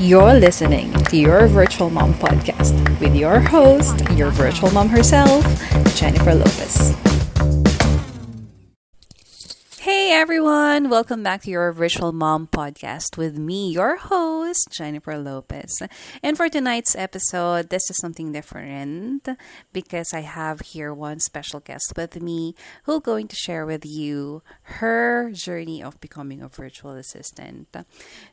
You're listening to your Virtual Mom podcast with your host, your virtual mom herself, Jennifer Lopez. Hey everyone, welcome back to your Virtual Mom podcast with me, your host, Jennifer Lopez. And for tonight's episode, this is something different because I have here one special guest with me who's going to share with you her journey of becoming a virtual assistant.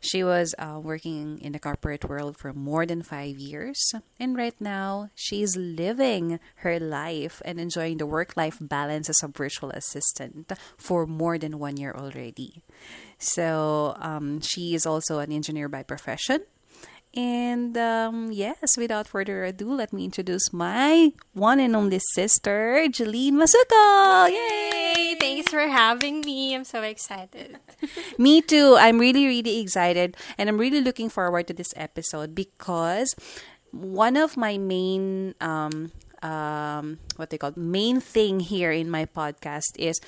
She was uh, working in the corporate world for more than five years, and right now she's living her life and enjoying the work life balance as a virtual assistant for more than one year already. So um, she is also an engineer by profession. And um, yes, without further ado, let me introduce my one and only sister, Jeline Masuko. Yay! Thanks for having me. I'm so excited. Me too. I'm really, really excited. And I'm really looking forward to this episode because one of my main um, um, what they call main thing here in my podcast is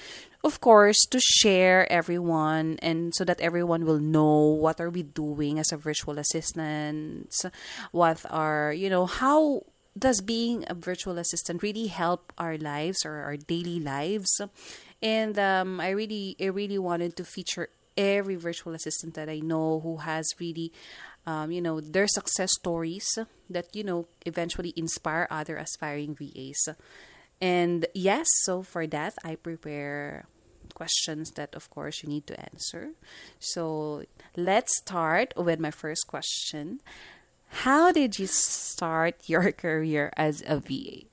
of course to share everyone and so that everyone will know what are we doing as a virtual assistants what are you know how does being a virtual assistant really help our lives or our daily lives and um, i really i really wanted to feature every virtual assistant that i know who has really um, you know, their success stories that, you know, eventually inspire other aspiring VAs. And yes, so for that, I prepare questions that, of course, you need to answer. So let's start with my first question. How did you start your career as a VA?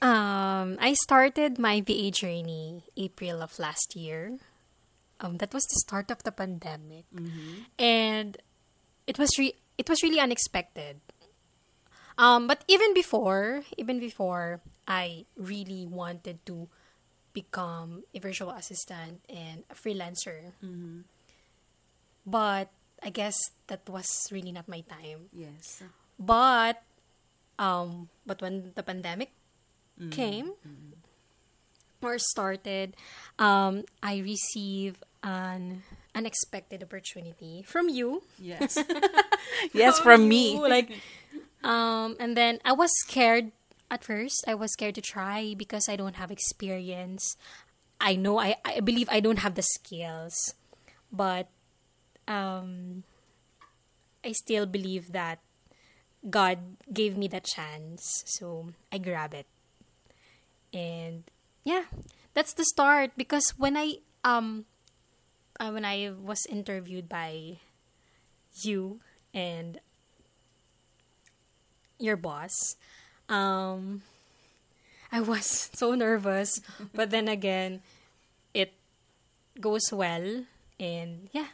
Um, I started my VA journey April of last year. Um, that was the start of the pandemic, mm-hmm. and it was re- it was really unexpected. Um, but even before, even before, I really wanted to become a virtual assistant and a freelancer. Mm-hmm. But I guess that was really not my time. Yes. But um, but when the pandemic mm-hmm. came mm-hmm. or started, um, I received an unexpected opportunity from you. Yes. yes, from, from me. Like um and then I was scared at first. I was scared to try because I don't have experience. I know I I believe I don't have the skills. But um I still believe that God gave me the chance. So I grab it. And yeah, that's the start because when I um uh, when I was interviewed by you and your boss, um, I was so nervous, but then again, it goes well, and yeah,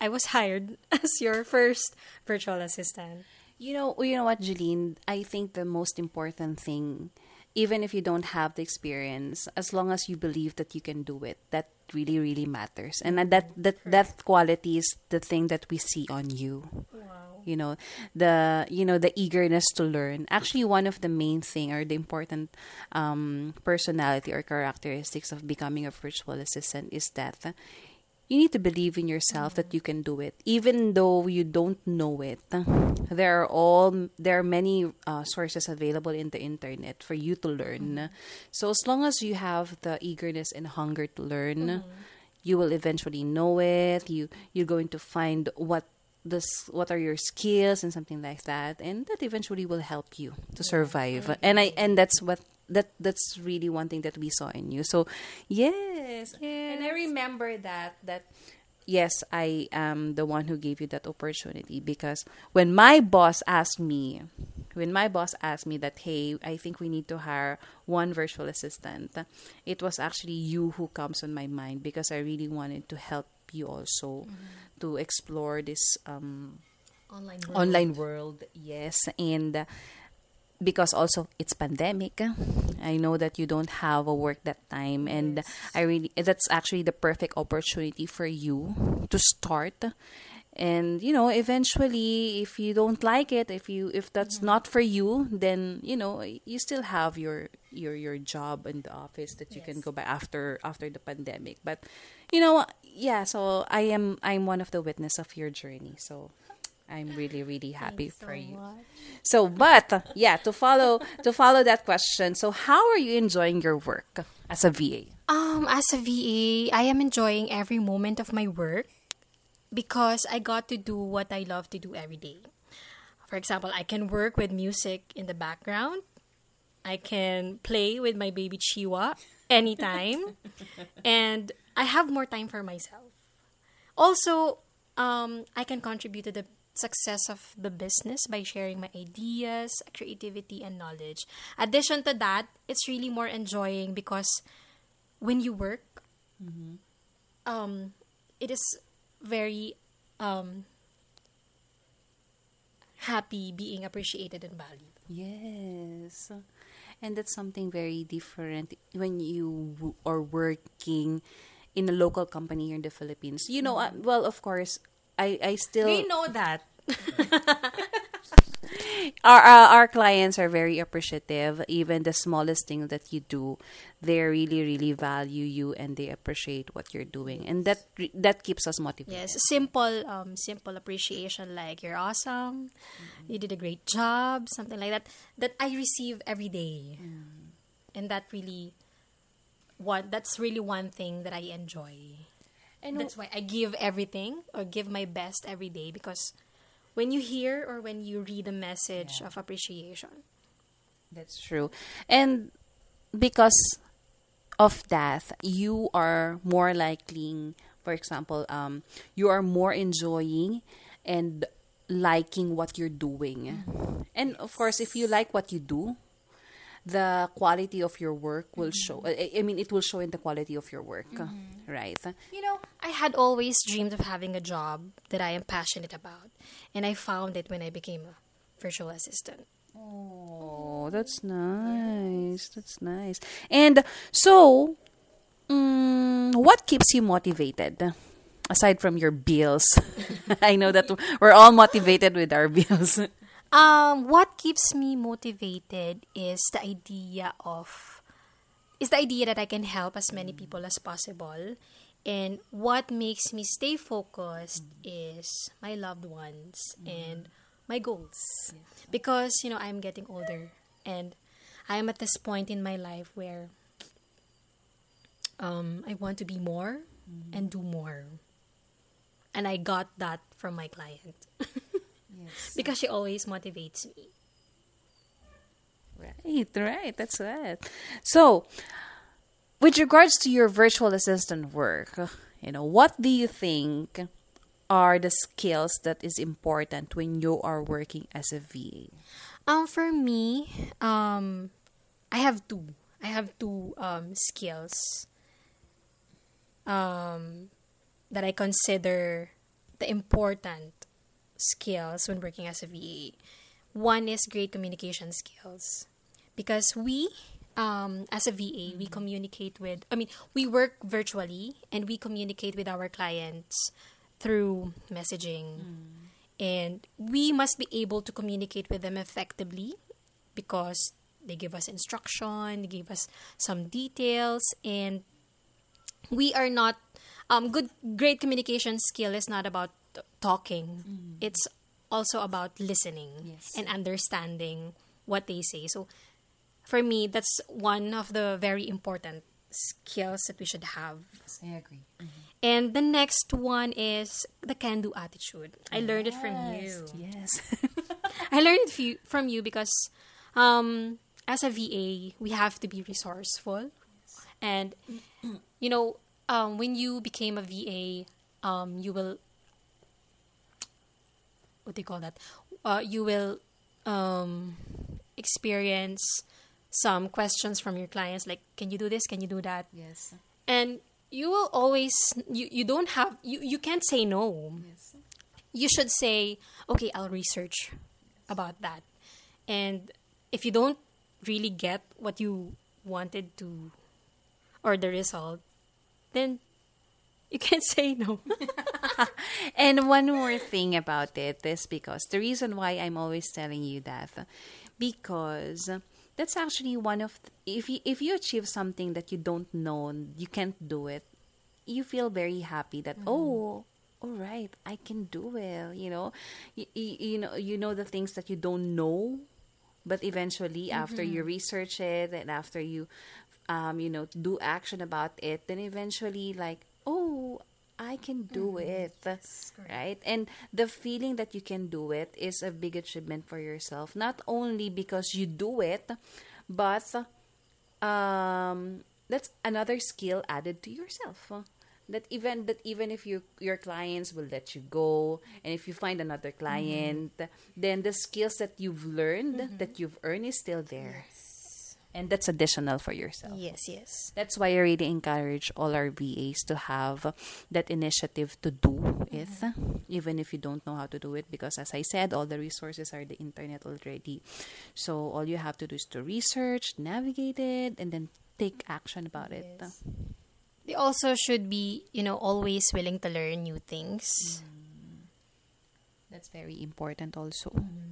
I was hired as your first virtual assistant. You know, you know what, Jeline? I think the most important thing even if you don't have the experience, as long as you believe that you can do it, that really, really matters. And that that that quality is the thing that we see on you. Wow. You know, the you know the eagerness to learn. Actually, one of the main thing or the important um, personality or characteristics of becoming a virtual assistant is that you need to believe in yourself that you can do it even though you don't know it. There are all there are many uh, sources available in the internet for you to learn. So as long as you have the eagerness and hunger to learn mm-hmm. you will eventually know it. You you're going to find what this what are your skills and something like that and that eventually will help you to survive. And i and that's what that that's really one thing that we saw in you. So, yes, yes. and I remember that that yes, I am the one who gave you that opportunity because when my boss asked me, when my boss asked me that, hey, I think we need to hire one virtual assistant, it was actually you who comes on my mind because I really wanted to help you also mm-hmm. to explore this um, online world. online world. Yes, and because also it's pandemic i know that you don't have a work that time and yes. i really that's actually the perfect opportunity for you to start and you know eventually if you don't like it if you if that's mm-hmm. not for you then you know you still have your your your job in the office that you yes. can go back after after the pandemic but you know yeah so i am i'm one of the witness of your journey so I'm really, really happy Thanks so for you. much. So, but yeah, to follow to follow that question. So, how are you enjoying your work as a VA? Um, as a VA, I am enjoying every moment of my work because I got to do what I love to do every day. For example, I can work with music in the background. I can play with my baby Chiwa anytime. and I have more time for myself. Also, um, I can contribute to the success of the business by sharing my ideas, creativity, and knowledge. Addition to that, it's really more enjoying because when you work, um, it is very um, happy being appreciated and valued. Yes. And that's something very different when you w- are working in a local company here in the Philippines. You know, uh, well, of course, I, I still We know that. our uh, our clients are very appreciative. Even the smallest thing that you do, they really really value you and they appreciate what you're doing, and that that keeps us motivated. Yes, simple, um, simple appreciation like you're awesome, you did a great job, something like that. That I receive every day, and that really, what that's really one thing that I enjoy. And That's why I give everything or give my best every day because when you hear or when you read a message of appreciation, That's true. And because of that, you are more likely, for example, um, you are more enjoying and liking what you're doing. And of course, if you like what you do, the quality of your work will show. I, I mean, it will show in the quality of your work, right? You know, I had always dreamed of having a job that I am passionate about, and I found it when I became a virtual assistant. Oh, that's nice. That's nice. And so, mm, what keeps you motivated? Aside from your bills, I know that we're all motivated with our bills. Um, what keeps me motivated is the idea of is the idea that I can help as many people as possible. And what makes me stay focused is my loved ones and my goals. Because, you know, I'm getting older and I am at this point in my life where um, I want to be more and do more. And I got that from my client because she always motivates me. Right, right. That's right. So, with regards to your virtual assistant work, you know, what do you think are the skills that is important when you are working as a VA? Um, for me, um, I have two. I have two um, skills um, that I consider the important skills when working as a VA. One is great communication skills because we, um, as a VA, we communicate with. I mean, we work virtually and we communicate with our clients through messaging and we must be able to communicate with them effectively because they give us instruction they give us some details and we are not um, good great communication skill is not about t- talking it's also about listening Yes. and understanding what they say so for me that's one of the very important skills that we should have I agree. and the next one is the can do attitude. I learned it from you. Yes. I learned it from you because um, as a VA, we have to be resourceful. And, you know, um, when you became a VA, um, you will, what do you call that? Uh, you will um, experience some questions from your clients like, can you do this? Can you do that? yes. and you will always you, you don't have you, you can't say no Yes. you should say okay i'll research about that and if you don't really get what you wanted to or the result then you can't say no. And one more thing about it is because the reason why I'm always telling you that, because that's actually one of if you if you achieve something that you don't know, you can't do it, you feel very happy that oh all right, I can do it. You know, you, you know, you know the things that you don't know, but eventually, after you research it and after you, um, you know, do action about it, then eventually, like, oh, I can do mm-hmm. it, right? And the feeling that you can do it is a big achievement for yourself. Not only because you do it, but um, that's another skill added to yourself. That even that even if you your clients will let you go, and if you find another mm-hmm. client, then the skills that you've learned mm-hmm. that you've earned is still there, and that's additional for yourself. Yes, yes. That's why I really encourage all our VAs to have that initiative to do it, mm-hmm. even if you don't know how to do it. Because, as I said, all the resources are the internet already. So, all you have to do is to research, navigate it, and then take action about it. Yes. They also should be, you know, always willing to learn new things. Mm. That's very important, also. Mm-hmm.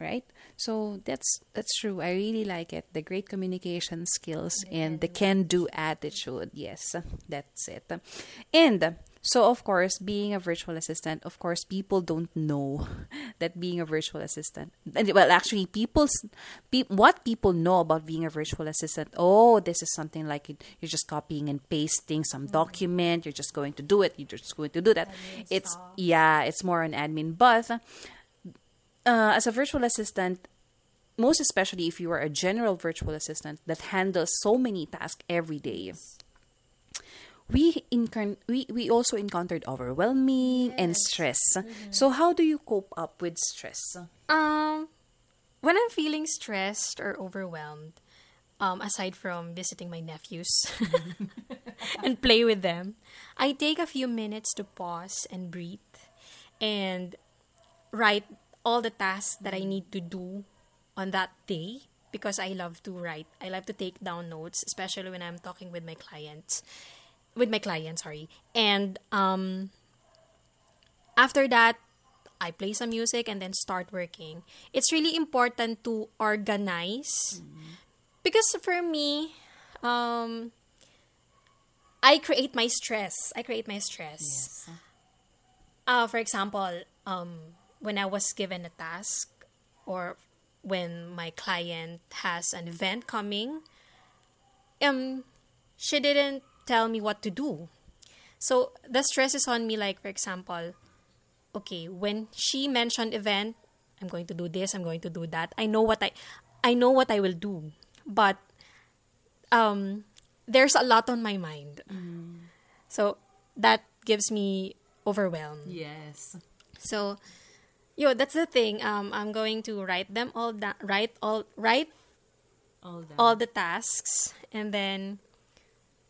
Right, so that's that's true. I really like it. The great communication skills and the can-do attitude. Yes, that's it. And so, of course, being a virtual assistant, of course, people don't know that being a virtual assistant. Well, actually, people's pe- what people know about being a virtual assistant. Oh, this is something like it, you're just copying and pasting some document. You're just going to do it. You're just going to do that. It's yeah, it's more an admin, but uh, as a virtual assistant, most especially if you are a general virtual assistant that handles so many tasks every day, we incarn- we, we also encountered overwhelming and stress. So how do you cope up with stress? Um, when I'm feeling stressed or overwhelmed, um, aside from visiting my nephews and play with them, I take a few minutes to pause and breathe and write all the tasks that I need to do on that day because I love to write. I love to take down notes, especially when I'm talking with my clients. With my clients, sorry. And um, after that, I play some music and then start working. It's really important to organize because for me, um, I create my stress. I create my stress. Uh, for example, um, when I was given a task or when my client has an event coming, um, she didn't tell me what to do. So the stress is on me, like, for example, okay, when she mentioned event, I'm going to do this, I'm going to do that. I know what I, I know what I will do, but um, there's a lot on my mind. So that gives me overwhelmed. Yes. So, yo, that's the thing. Um, I'm going to write them all down. Write all write All that. all the tasks, and then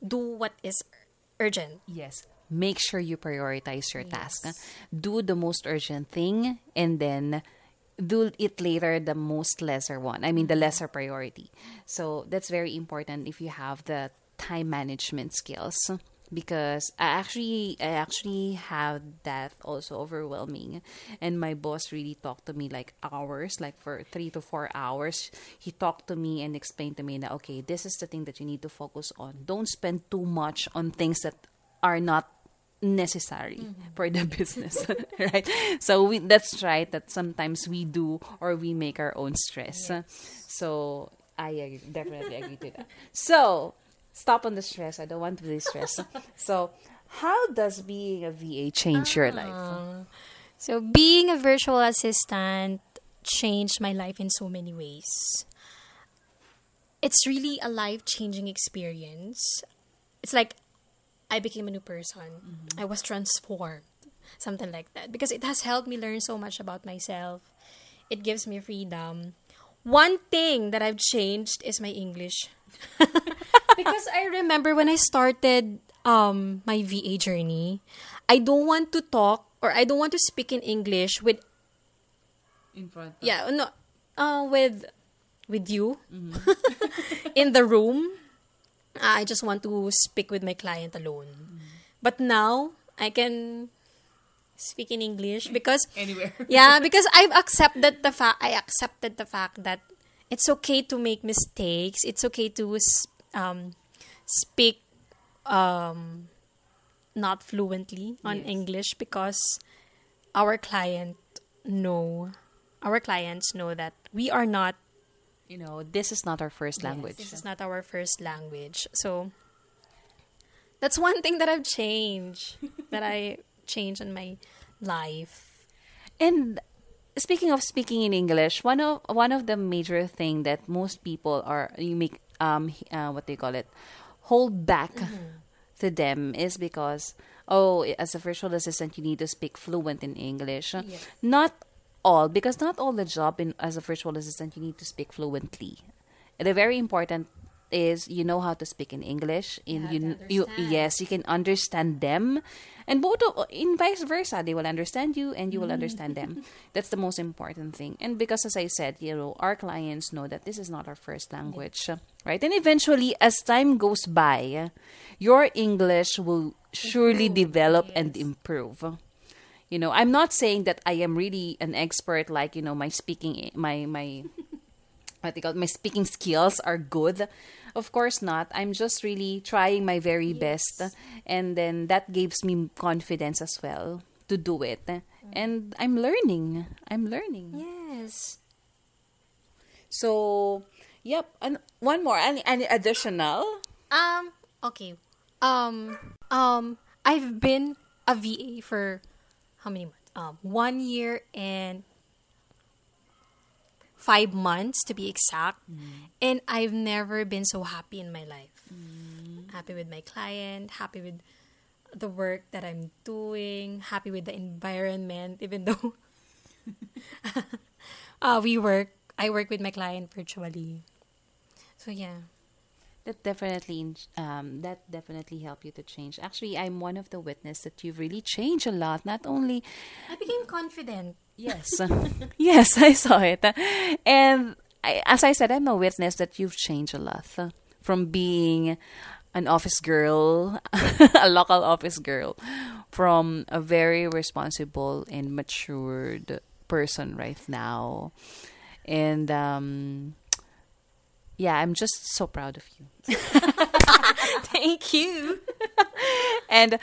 do what is urgent. Yes. Make sure you prioritize your task. Do the most urgent thing and then do it later the most lesser one. I mean the lesser priority. So that's very important if you have the time management skills because I actually I actually have that also overwhelming. And my boss really talked to me like hours like for 3 to 4 hours. He talked to me and explained to me that okay this is the thing that you need to focus on. Don't spend too much on things that are not necessary mm-hmm. for the business right? So we that's right that sometimes we do or we make our own stress. So i agree, definitely agree to that. So stop on the stress i don't want to be stressed so how does being a va change your life ah. So being a virtual assistant changed my life in so many ways. It's really a life changing experience. It's like I became a new person. Mm-hmm. I was transformed. Something like that. Because it has helped me learn so much about myself. It gives me freedom. One thing that I've changed is my English. because I remember when I started um my VA journey, I don't want to talk or I don't want to speak in English with in front yeah no uh with with you. In the room i just want to speak with my client alone. But now i can speak in english because anywhere. Yeah because i've accepted the fact i accepted the fact that it's okay to make mistakes it's okay to um speak um not fluently on Yes. English because our client know our clients know that we are not You know, this is not our first language. This is not our first language. So that's one thing that I've changed that I changed in my life. And speaking of speaking in English, one of one of the major thing that most people are you make um uh, what they call it hold back to them is because oh as a virtual assistant you need to speak fluent in English. Yes. Not all because not all the job in as a virtual assistant you need to speak fluently. The very important is you know how to speak in English and you to you yes you can understand them. And both of, in vice versa they will understand you and you will mm. understand them. That's the most important thing. And because as i said you know our clients know that this is not our first language right? And eventually as time goes by your english will surely Improve, develop and improve. You know i'm not saying that i am really an expert like you know my speaking my my what they call my speaking skills are good of course not. I'm just really trying my very best and then that gives me confidence as well to do it. And i'm learning. I'm learning. Yes. so yep and one more. Any, any additional? Um okay. Um um I've been a VA for how many months? Um 1 year and 5 months to be exact. And I've never been so happy in my life. Happy with my client, happy with the work that I'm doing, happy with the environment even though uh, we work I work with my client virtually. So yeah. that definitely um, that definitely helped you to change actually i'm one of the witness that you've really changed a lot not only I became confident. Yes. yes, I saw it. And I, as I said, I'm a witness that you've changed a lot from being an office girl, a local office girl, from a very responsible and matured person right now. And um, yeah, I'm just so proud of you. Thank you. and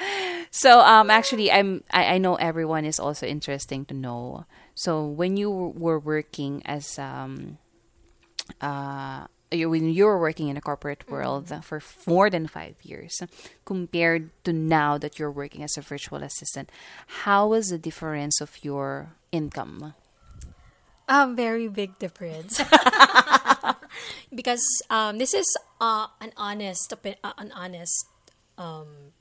so um actually i'm I, I know everyone is also interesting to know so when you were working as um uh you- when you were working in a corporate world for more than five years compared to now that you're working as a virtual assistant how was the difference of your income A very big difference. because um, this is uh, an honest, opi- uh, an honest, um,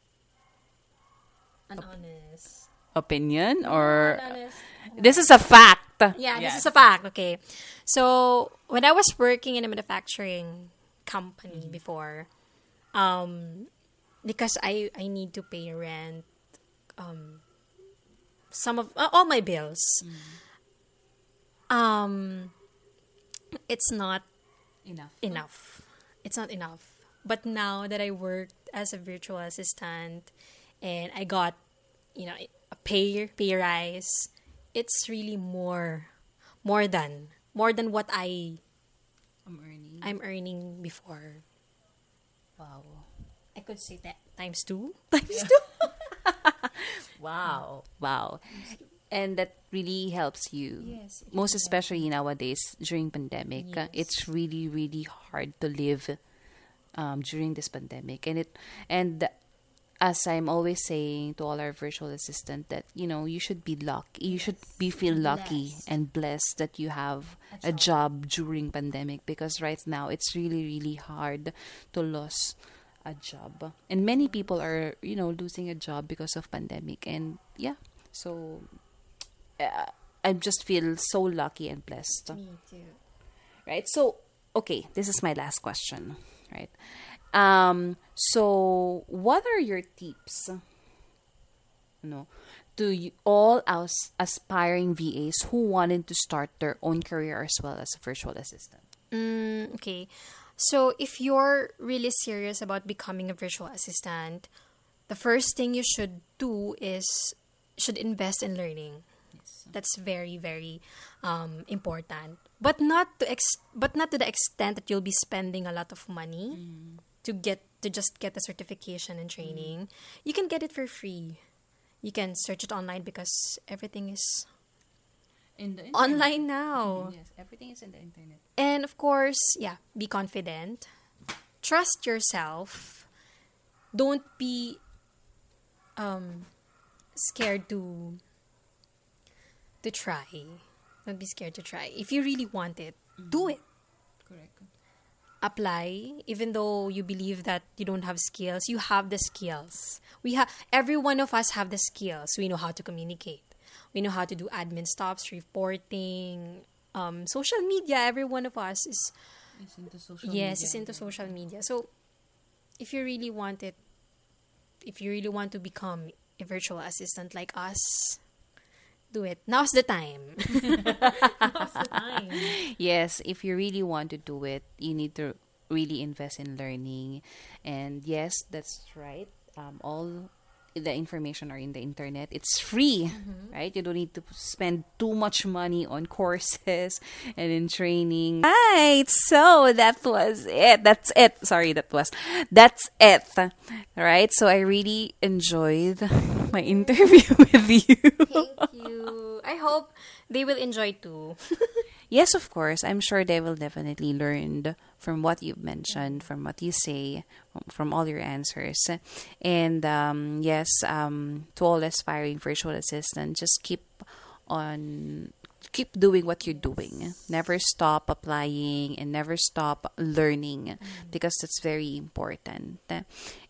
an honest, opinion or honest. this is a fact Yeah, Yes. this is a fact. Okay, so when I was working in a manufacturing company before, um, because I I need to pay rent, um, some of uh, all my bills. Um, it's not enough enough. It's not enough. But now that I worked as a virtual assistant and I got, you know, a pay pay rise, it's really more more than more than what I i'm earning I'm earning before. wow I could say that times two. Times two. Wow. Wow. And that really helps you. Yes, Most especially nowadays during pandemic. Uh, Yes. It's really really hard to live um, during this pandemic and it and as I'm always saying to all our virtual assistant that you know you should be lucky you should be feel lucky Blessed. and blessed that you have A a job during pandemic because right now it's really really hard to lose a job and many people are you know losing a job because of pandemic and yeah so uh, i just feel so lucky and blessed Me too. right so okay this is my last question right um so what are your tips no to you, all as aspiring VAs who wanted to start their own career as well as a virtual assistant Mm, okay. So if you're really serious about becoming a virtual assistant, the first thing you should do is should invest in learning. That's very very um, important. But not to ex- but not to the extent that you'll be spending a lot of money to get to just get the certification and training, you can get it for free. You can search it online because everything is In the online now. Yes, everything is in the internet. And of course, yeah, be confident. Trust yourself. Don't be um scared to to try. Don't be scared to try. If you really want it, do it. Correct. Apply even though you believe that you don't have skills, you have the skills. We have every one of us have the skills. We know how to communicate. We know how to do admin stops, reporting, um, social media. Every one of us is It's into social yes, media. it's into social media. So, if you really want it, if you really want to become a virtual assistant like us, do it. Now's the time. Now's the time. Yes, if you really want to do it, you need to really invest in learning. And yes, that's right. Um, all the information are in the internet. It's free, right? You don't need to spend too much money on courses and in training. Right. So that was it. That's it. Sorry, that was. That's it. Right. So I really enjoyed my interview with you. Thank you. I hope they will enjoy too. Yes, of course. I'm sure they will definitely learn from what you've mentioned, from what you say, from all your answers. And um, yes, um, to all aspiring virtual assistants, just keep on keep doing what you're doing. Never stop applying and never stop learning because that's very important.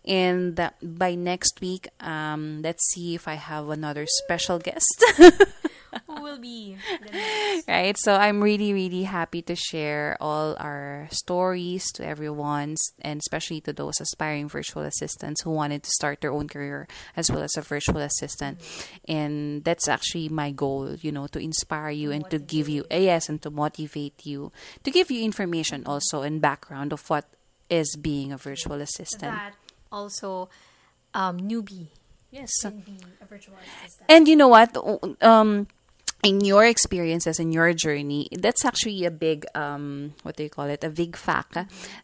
And by next week, um, let's see if I have another special guest. Who will be? right? So I'm really, really happy to share all our stories to everyone, and especially to those aspiring virtual assistants who wanted to start their own career as well as a virtual assistant. And that's actually my goal, you know, to inspire you and to give you, yes, and to motivate you, to give you information also and background of what is being a virtual assistant. That also, um, newbie Yes. can be a virtual assistant. And you know what? Um, in your experiences in your journey, that's actually a big um, what do you call it? A big fact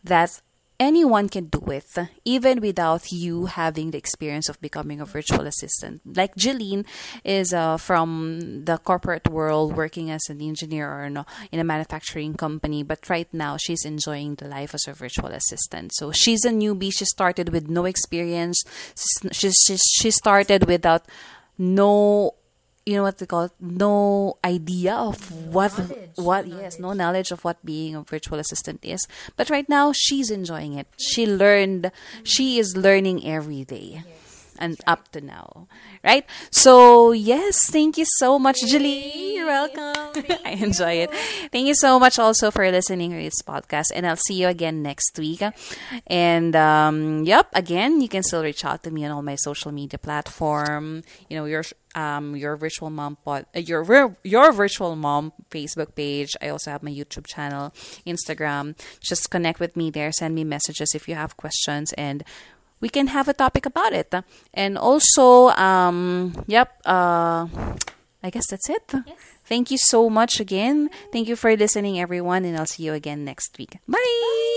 that anyone can do it, even without you having the experience of becoming a virtual assistant. Like Jeline is uh, from the corporate world, working as an engineer or in a manufacturing company, but right now she's enjoying the life as a virtual assistant. So she's a newbie. She started with no experience. She, she, she started without no you know what they call it? no idea of what knowledge, what no yes no knowledge. of what being a virtual assistant is. But right now she's enjoying it. She learned she is learning every day and up to now right so yes thank you so much Julie You're welcome. I enjoy it. Thank you so much also for listening to this podcast, and I'll see you again next week. And um, yep, again, you can still reach out to me on all my social media platform. You know your um your virtual mom pod, uh, your your virtual mom Facebook page. I also have my YouTube channel, Instagram. Just connect with me there. Send me messages if you have questions, and we can have a topic about it. And also, um, yep. Uh, I guess that's it. Thank you so much again. Thank you for listening, everyone, and I'll see you again next week. Bye.